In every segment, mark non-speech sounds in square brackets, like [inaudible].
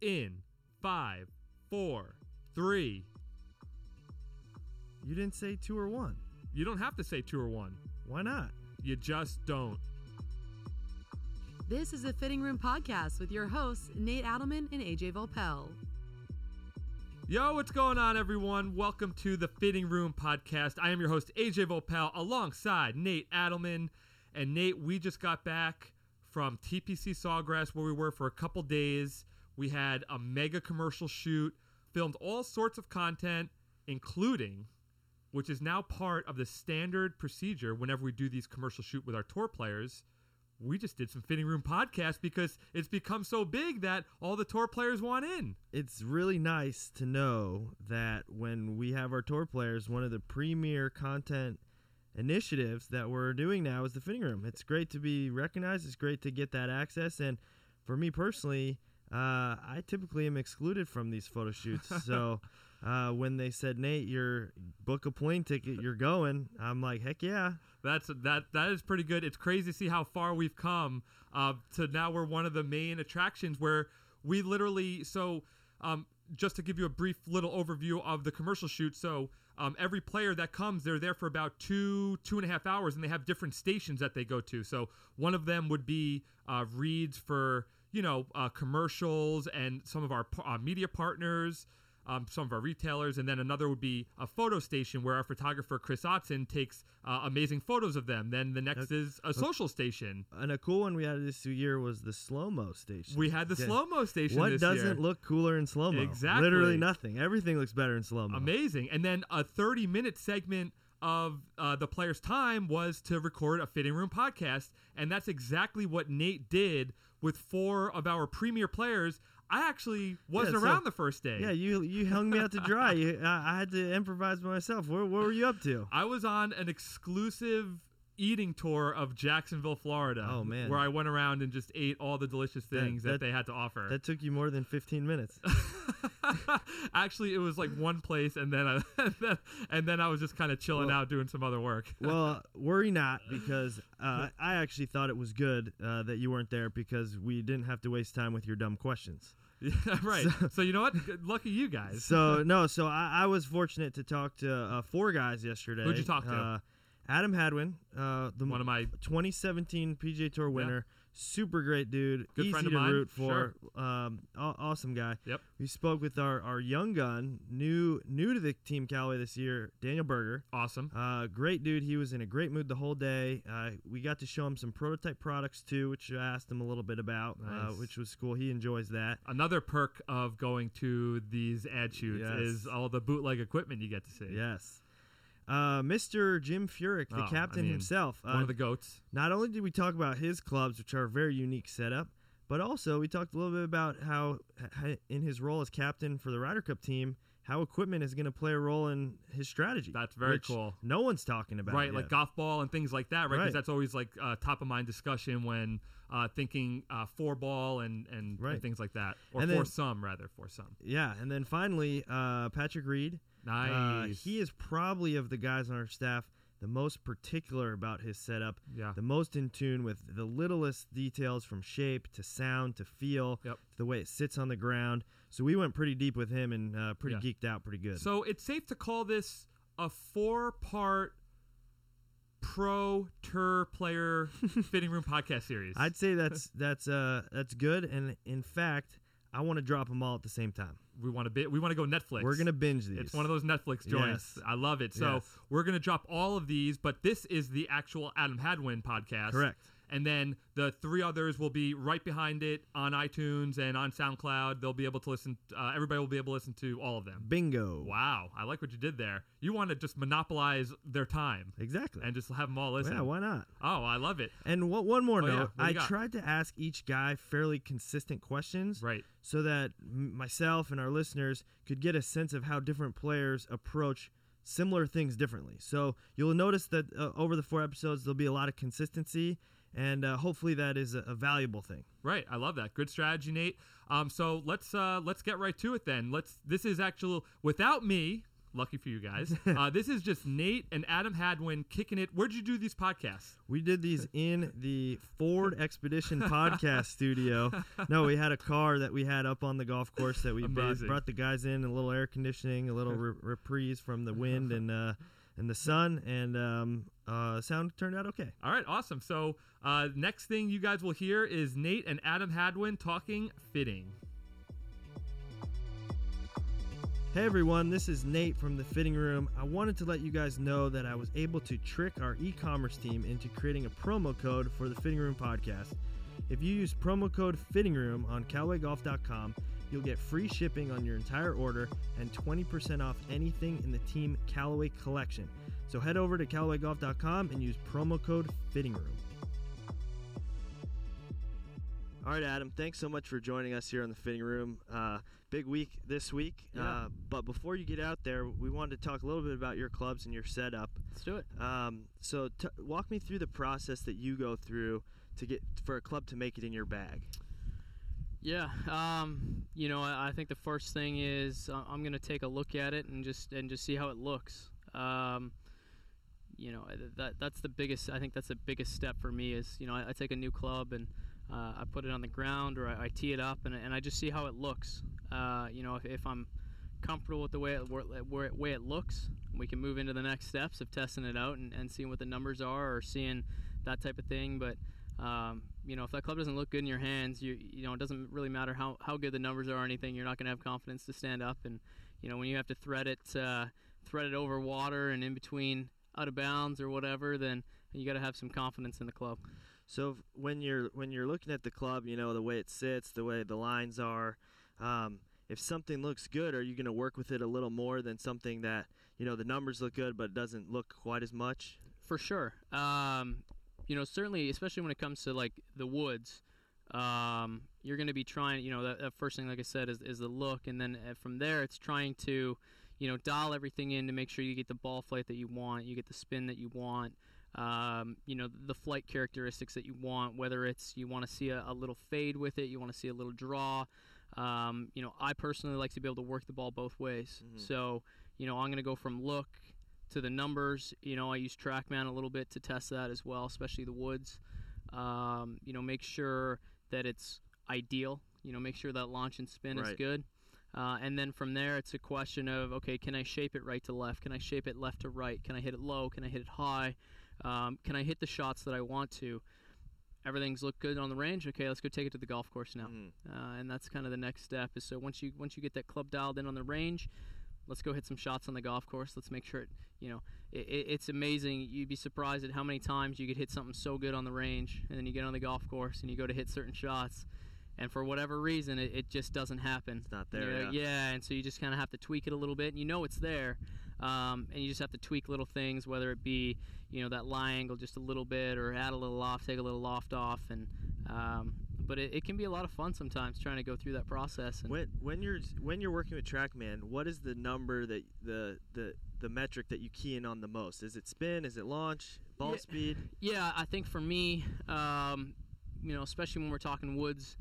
in five, four, three. You didn't say two or one. You don't have to say two or one. Why not? You just don't. This is a Fitting Room podcast with your hosts, Nate Adelman and AJ Volpel. Yo, what's going on, everyone? Welcome to the Fitting Room podcast. I am your host, AJ Volpel, alongside Nate Adelman. And Nate, we just got back from TPC Sawgrass, where we were for a couple days. We had a mega commercial shoot, filmed all sorts of content, including, which is now part of the standard procedure whenever we do these commercial shoot with our tour players. We just did some fitting room podcast because it's become so big that all the tour players want in. It's really nice to know that when we have our tour players, one of the premier content initiatives that we're doing now is the fitting room. It's great to be recognized. It's great to get that access. And for me personally, uh, I typically am excluded from these photo shoots. [laughs] So uh, when they said, Nate, you're book a plane ticket, you're going, I'm like, heck yeah. That's that that is pretty good. It's crazy to see how far we've come uh, to now we're one of the main attractions where we literally so um, just to give you a brief little overview of the commercial shoot. So um, every player that comes, they're there for about two two and a half hours, and they have different stations that they go to. So one of them would be uh, reads for you know uh, commercials and some of our uh, media partners um, some of our retailers, and then another would be a photo station where our photographer Chris Otson takes uh, amazing photos of them. Then the next is a social station. And a cool one we had this year was the slow mo station. We had the Yeah. slow mo station. What doesn't year. look cooler in slow mo? Exactly. Literally nothing. Everything looks better in slow mo. amazing? And then a 30 minute segment of uh, the player's time was to record a fitting room podcast, and that's exactly what Nate did with four of our premier players. I actually wasn't Yeah, so- around the first day. Yeah, you you hung me out to dry. You, [laughs] I, I had to improvise myself. Where, what were you up to? I was on an exclusive eating tour of Jacksonville, Florida. Oh, man. where I went around and just ate all the delicious things that, that- they had to offer. That took you more than 15 minutes. [laughs] Actually, it was like one place, and then I, and [laughs] then, and then I was just kind of chilling Well- out doing some other work. [laughs] well, worry not because uh, I actually thought it was good uh, that you weren't there because we didn't have to waste time with your dumb questions. yeah, right. So, you know what? Lucky you guys. So no, so I, I was fortunate to talk to uh, four guys yesterday. Who'd you talk to? Adam Hadwin, uh, the One of my 2017 PGA Tour winner, super great dude, Good easy friend of to mine, root for, um, awesome guy. Yep. We spoke with our, our young gun, new new to the Team Callaway this year, Daniel Berger. awesome. Uh, great dude. He was in a great mood the whole day. Uh, we got to show him some prototype products too, which I asked him a little bit about, uh, Nice. which was cool. He enjoys that. Another perk of going to these ad shoots Yes. is all the bootleg equipment you get to see. Yes. Uh, Mr. Jim Furyk, the Oh, captain I mean, himself. One uh, of the goats. Not only did we talk about his clubs, which are a very unique setup, but also we talked a little bit about how, in his role as captain for the Ryder Cup team, how equipment is going to play a role in his strategy. That's very cool. No one's talking about right like golf ball and things like that right because Right. that's always like uh, top of mind discussion when uh, thinking uh, four ball and and, Right. and things like that or And for then- some rather for some Yeah, and then finally, uh, Patrick Reed. Nice. Uh, he is probably of the guys on our staff the most particular about his setup. Yeah. The most in tune with the littlest details from shape to sound to feel, Yep. to the way it sits on the ground. So we went pretty deep with him and uh, pretty Yeah. geeked out pretty good. so it's safe to call this a four part pro tour player [laughs] fitting room podcast series I'd say that's that's uh that's good. And in fact, I want to drop them all at the same time. we want to be, we want to go netflix We're gonna binge these. It's one of those Netflix joints. Yes. I love it. So Yes. we're gonna drop all of these, but this is the actual Adam Hadwin podcast. Correct. And then the three others will be right behind it on iTunes and on SoundCloud. They'll be able to listen. Uh, everybody will be able to listen to all of them. Bingo. Wow, I like what you did there. You want to just monopolize their time Exactly. and just have them all listen. yeah, why not? Oh, I love it. And what, one more Oh, note, you I got? tried to ask each guy fairly consistent questions, Right. so that m- myself and our listeners could get a sense of how different players approach similar things differently. So you'll notice that uh, over the four episodes, there'll be a lot of consistency, and uh, hopefully that is a, a valuable thing. Right, I love that. Good strategy, Nate. Um, so let's uh, let's get right to it then. Let's. This is actual without me. Lucky for you guys. [laughs] uh, this is just Nate and Adam Hadwin kicking it. Where'd you do these podcasts? We did these in the Ford Expedition [laughs] podcast studio. No, we had a car that we had up on the golf course that we brought, brought the guys in, a little air conditioning, a little re- reprise from the wind and uh, and the sun, and um, uh, sound turned out okay. All right, awesome. So uh, next thing you guys will hear is Nate and Adam Hadwin talking fitting. Hey everyone, this is Nate from the Fitting Room. I wanted to let you guys know that I was able to trick our e commerce team into creating a promo code for the Fitting Room podcast. If you use promo code Fitting Room on CallawayGolf.com, you'll get free shipping on your entire order and 20% off anything in the Team Callaway collection. So head over to CallawayGolf.com and use promo code Fitting Room. All right, Adam. Thanks so much for joining us here on the fitting room. Uh, big week this week. Yeah. Uh, but before you get out there, we wanted to talk a little bit about your clubs and your setup. Let's do it. Um, so t- walk me through the process that you go through to get for a club to make it in your bag. Yeah. Um, you know, I, I think the first thing is uh, I'm gonna take a look at it and just and just see how it looks. Um, you know, that that's the biggest. I think that's the biggest step for me is you know I, I take a new club and uh, I put it on the ground or I, I tee it up and, and I just see how it looks. Uh, you know, if, if I'm comfortable with the way it, where, way it looks, we can move into the next steps of testing it out and, and seeing what the numbers are or seeing that type of thing. But um, you know, if that club doesn't look good in your hands, you you know, it doesn't really matter how, how good the numbers are or anything. You're not going to have confidence to stand up. And you know, when you have to thread it, uh, thread it over water and in between out of bounds or whatever, then you got to have some confidence in the club. So when you're when you're looking at the club, you know the way it sits, the way the lines are. Um, if something looks good, are you going to work with it a little more than something that you know the numbers look good but it doesn't look quite as much? For sure. Um, you know, certainly, especially when it comes to like the woods, um, you're going to be trying. You know, that, that first thing, like I said, is, is the look, and then uh, from there, it's trying to, you know, dial everything in to make sure you get the ball flight that you want, you get the spin that you want. Um, you know the flight characteristics that you want, whether it's you want to see a, a little fade with it, you want to see a little draw. Um, you know, I personally like to be able to work the ball both ways. Mhm. So, you know, I'm going to go from look to the numbers. You know, I use TrackMan a little bit to test that as well, especially the woods. Um, you know, make sure that it's ideal. You know, make sure that launch and spin is good. Uh, and then from there, it's a question of okay, can I shape it right to left? Can I shape it left to right? Can I hit it low? Can I hit it high? Um, can I hit the shots that I want to? Everything's looked good on the range. Okay, let's go take it to the golf course now. Mhm. Uh, and that's kind of the next step. Is so once you once you get that club dialed in on the range, let's go hit some shots on the golf course. Let's make sure it, you know it, it, it's amazing. You'd be surprised at how many times you could hit something so good on the range, and then you get on the golf course and you go to hit certain shots, and for whatever reason, it, it just doesn't happen. It's not there. yeah. yeah, and so you just kind of have to tweak it a little bit, and you know it's there, um, and you just have to tweak little things, whether it be you know that lie angle just a little bit, or add a little loft, take a little loft off, and um, but it, it can be a lot of fun sometimes trying to go through that process. And When when you're when you're working with TrackMan, what is the number that the the the metric that you key in on the most? Is it spin? Is it launch? Ball Yeah. speed? Yeah, I think for me, um, you know, especially when we're talking woods,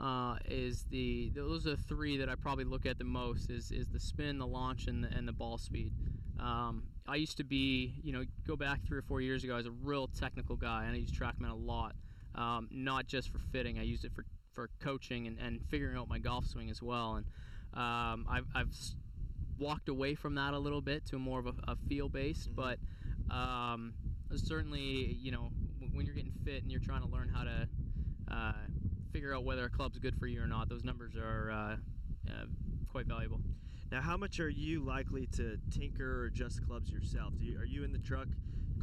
uh, is the those are the three that I probably look at the most is is the spin, the launch, and the, and the ball speed. Um, I used to be, you know, go back three or four years ago, I was a real technical guy, and I used TrackMan a lot, um, not just for fitting. I used it for for coaching and, and figuring out my golf swing as well. And um, I've, I've walked away from that a little bit to more of a, a feel based, Mhm. but um, certainly, you know, when you're getting fit and you're trying to learn how to uh, figure out whether a club's good for you or not, those numbers are uh, uh, quite valuable. Now, how much are you likely to tinker or adjust clubs yourself? Do you, are you in the truck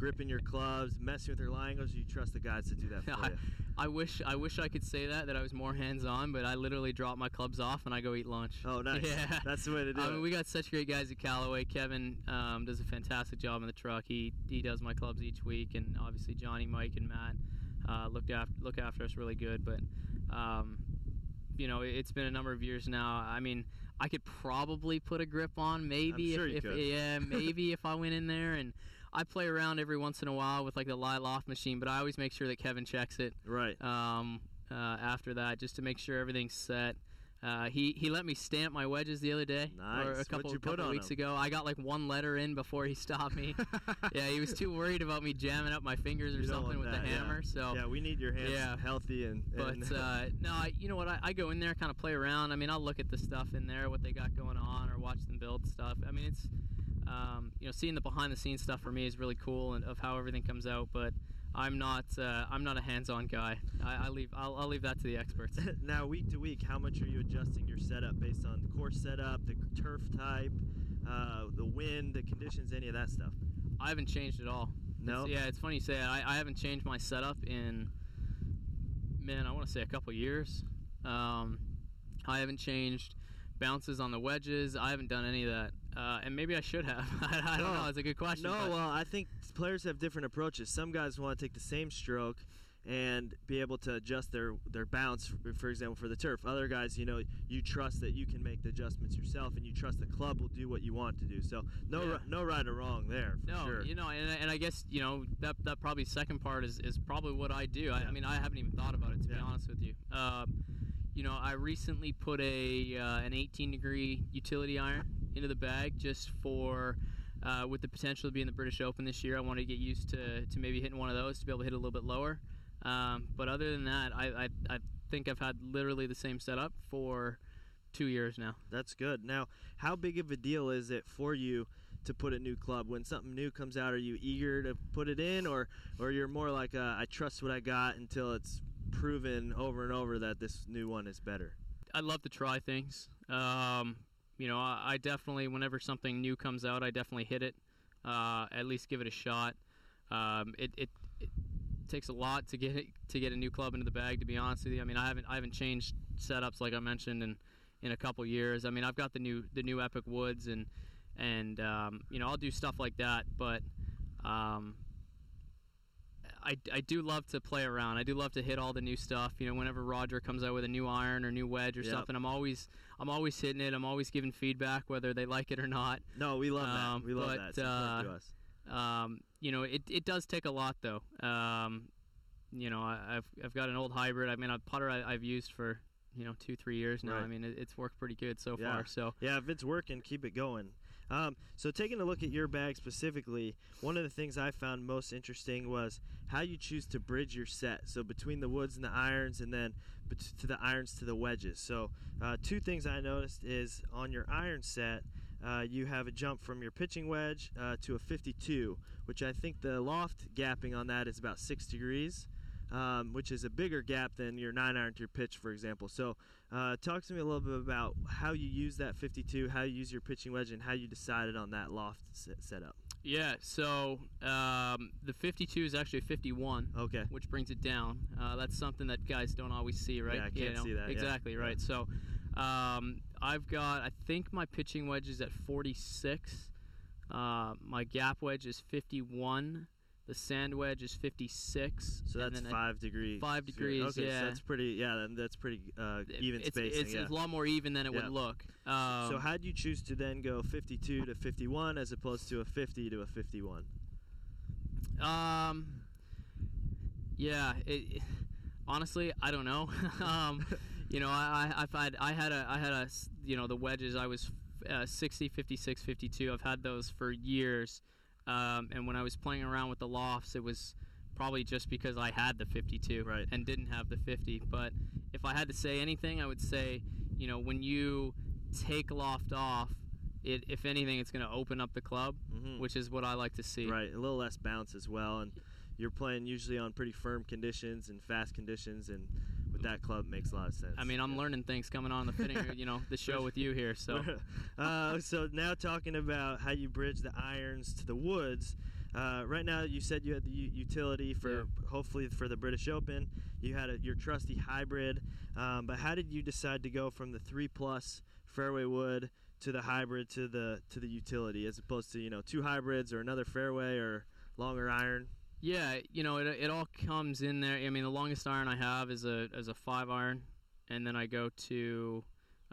gripping your clubs, messing with your lie angles. You trust the guys to do that [laughs] for you? I wish I wish I could say that that I was more hands on, but I literally drop my clubs off and I go eat lunch. Oh, nice. [laughs] Yeah. That's the way to do I it. mean, we got such great guys at Callaway. Kevin um, does a fantastic job in the truck. He he does my clubs each week, and obviously Johnny, Mike, and Matt uh, look after look after us really good. But um, you know, it- it's been a number of years now. I mean, I could probably put a grip on, maybe sure if, if yeah, maybe if I went in there and. [laughs] I play around every once in a while with like the lie loft machine, but I always make sure that Kevin checks it right. um, uh, after that just to make sure everything's set. Uh, he he let me stamp my wedges the other day, or a couple, couple weeks ago. I got like one letter in before he stopped me. [laughs] yeah, he was too worried about me jamming up my fingers or something with that, the yeah. hammer. So yeah, we need your hands Yeah. healthy and. but uh, no, I, you know what? I, I go in there, kind of play around. I mean, I'll look at the stuff in there, what they got going on, or watch them build stuff. I mean, it's um, you know, seeing the behind the scenes stuff for me is really cool and of how everything comes out. But I'm not uh, I'm not a hands-on guy. I, I leave I'll, I'll leave that to the experts. [laughs] [laughs] now, week to week, how much are you adjusting your setup based on the course setup, the turf type, uh, the wind, the conditions, any of that stuff? I haven't changed at all. No. It's- yeah, it's funny you say that. I, I haven't changed my setup in man, I want to say a couple years. Um, I haven't changed bounces on the wedges. I haven't done any of that, uh, and maybe I should have. [laughs] I, I don't No. know. It's a good question. No, but- well, I think players have different approaches. Some guys want to take the same stroke and be able to adjust their their bounce, for, for example, for the turf. Other guys, you know, you trust that you can make the adjustments yourself, and you trust the club will do what you want to do. So no, Yeah. no right or wrong there. For no, sure. you know, and, and I guess you know that that probably second part is, is probably what I do. I, Yeah. I mean, I haven't even thought about it to be honest with you. Um, you know, I recently put a uh, an 18 degree utility iron into the bag just for. Uh, with the potential to be in the British Open this year, I wanted to get used to, to maybe hitting one of those to be able to hit a little bit lower. Um, but other than that, I, I, I think I've had literally the same setup for two years now. That's good. Now, how big of a deal is it for you to put a new club when something new comes out? Are you eager to put it in, or or you're more like uh, I trust what I got until it's proven over and over that this new one is better? I love to try things. Um, you know, I, I definitely, whenever something new comes out, I definitely hit it. Uh, at least give it a shot. Um, it, it, it takes a lot to get it, to get a new club into the bag. To be honest with you, I mean, I haven't I haven't changed setups like I mentioned in in a couple years. I mean, I've got the new the new Epic Woods and and um, you know I'll do stuff like that, but um, I, I do love to play around. I do love to hit all the new stuff. You know, whenever Roger comes out with a new iron or new wedge or Yep. something, I'm always I'm always hitting it. I'm always giving feedback whether they like it or not. No, we love Um, that. We love but, that. Important to uh, us. Um, you know, it, it does take a lot though. Um, you know, I, I've I've got an old hybrid. I mean, a putter I, I've used for you know two three years now. Right. I mean, it, it's worked pretty good so Yeah. far. So Yeah, if it's working, keep it going. Um, so, taking a look at your bag specifically, one of the things I found most interesting was how you choose to bridge your set. So, between the woods and the irons, and then to the irons to the wedges. So, uh, two things I noticed is on your iron set, uh, you have a jump from your pitching wedge uh, to a 52, which I think the loft gapping on that is about six degrees. Um, which is a bigger gap than your nine iron to your pitch, for example. So, uh, talk to me a little bit about how you use that 52, how you use your pitching wedge, and how you decided on that loft set- setup. yeah, so um, the 52 is actually a 51. Okay. which brings it down. Uh, that's something that guys don't always see, right? Yeah, I can't know, see that. Exactly, Yeah. right. So um, I've got, I think my pitching wedge is at 46. Uh, my gap wedge is 51. The sand wedge is 56. So that's five degrees. five degrees, Okay, yeah. so that's pretty. Yeah, then that's pretty uh, even it's, spacing. It's, yeah. it's a lot more even than it Yeah. would look. Um, so how do you choose to then go 52 to 51 as opposed to a 50 to a 51? Um. Yeah. It, honestly, I don't know. [laughs] um, you know, I, I had I had a I had a you know the wedges. I was uh, 60, 56, 52. I've had those for years. Um, and when I was playing around with the lofts, it was probably just because I had the 52 Right. and didn't have the 50. But if I had to say anything, I would say, you know, when you take loft off, it if anything, it's going to open up the club, Mhm. which is what I like to see. Right, a little less bounce as well, and you're playing usually on pretty firm conditions and fast conditions, and that club makes a lot of sense. I mean, I'm Yeah. learning things coming on the fitting, [laughs] you know, the show with you here. So [laughs] uh, so now talking about how you bridge the irons to the woods. Uh, right now, you said you had the u- utility for Yeah. hopefully for the British Open. You had a, your trusty hybrid, um, but how did you decide to go from the three plus fairway wood to the hybrid to the to the utility as opposed to you know two hybrids or another fairway or longer iron? Yeah, you know, it, it all comes in there. I mean, the longest iron I have is a is a five iron, and then I go to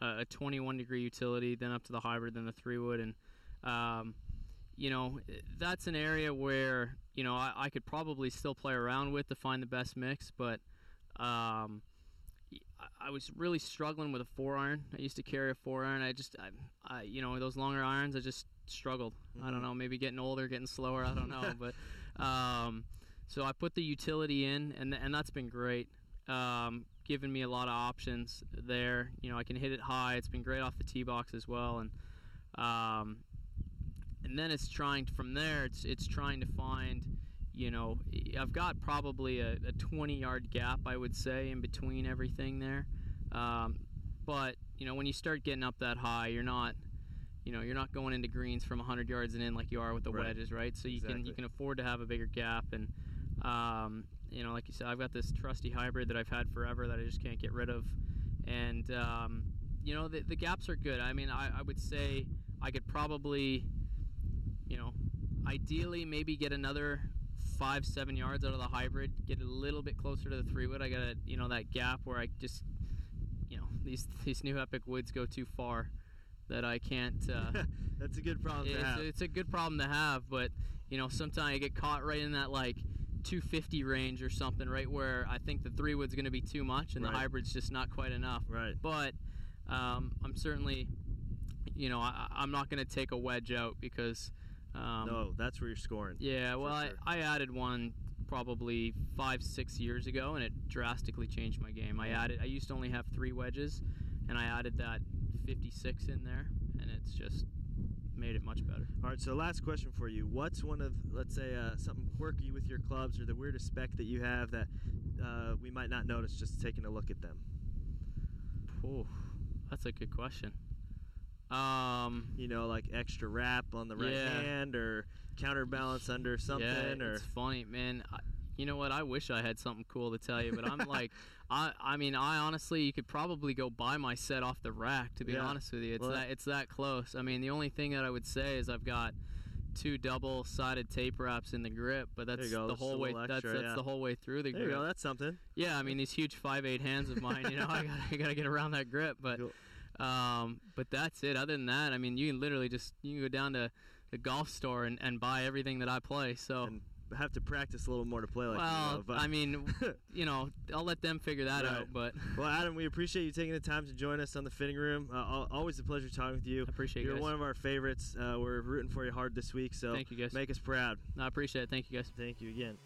uh, a 21 degree utility, then up to the hybrid, then the three wood, and um, you know, that's an area where you know I, I could probably still play around with to find the best mix, but um, I, I was really struggling with a four iron. I used to carry a four iron. I just, I, I you know, those longer irons, I just struggled. I don't Mhm. know, maybe getting older, getting slower. I don't know, [laughs] but um, so I put the utility in, and and that's been great. Um, giving me a lot of options there. You know, I can hit it high. It's been great off the tee box as well, and um, and then it's trying from there. It's it's trying to find. You know, I've got probably a, a 20 yard gap, I would say, in between everything there. Um, but you know, when you start getting up that high, you're not, you know, you're not going into greens from 100 yards and in like you are with the Right. wedges, right? So you can you can afford to have a bigger gap, and um, you know, like you said, I've got this trusty hybrid that I've had forever that I just can't get rid of, and um, you know, the, the gaps are good. I mean, I, I would say I could probably, you know, ideally maybe get another five seven yards out of the hybrid, get a little bit closer to the three wood. I got a you know that gap where I just, you know, these these new epic woods go too far that I can't. Uh, [laughs] That's a good problem it's, to have. it's a good problem to have, but you know, sometimes I get caught right in that like 250 range or something, right where I think the three wood's going to be too much and Right. the hybrid's just not quite enough. right. But um, I'm certainly, you know, I, I'm not going to take a wedge out because. Um, no, that's where you're scoring. Yeah, well, sure. I, I added one probably five, six years ago, and it drastically changed my game. I added, I used to only have three wedges, and I added that 56 in there, and it's just made it much better. All right, so last question for you. What's one of, let's say, uh, something quirky with your clubs or the weirdest spec that you have that uh, we might not notice just taking a look at them? Ooh, that's a good question. Um, You know, like extra wrap on the right Yeah. hand or counterbalance under something yeah, or. it's funny, man. I, you know what? I wish I had something cool to tell you, but I'm like, [laughs] I, I mean, I honestly, you could probably go buy my set off the rack. To be Yeah. honest with you, it's Well, that it's that close. I mean, the only thing that I would say is I've got two double-sided tape wraps in the grip, but that's the whole way. little That's that's yeah. the whole way through the There you grip. go, that's something. Yeah, I mean these huge five eight hands of mine. You know, [laughs] I gotta, I gotta get around that grip. But, Cool. um, but that's it. Other than that, I mean, you can literally just you can go down to the golf store and, and buy everything that I play. So, And have to practice a little more to play like you well, know, but I mean, [laughs] you know, I'll let them figure that Right. out. But [laughs] well, Adam, we appreciate you taking the time to join us on the fitting room. Uh, always a pleasure talking with you. I appreciate you You're guys. one of our favorites. Uh, we're rooting for you hard this week, so Thank you guys. make us proud. I appreciate it. Thank you guys. Thank you again.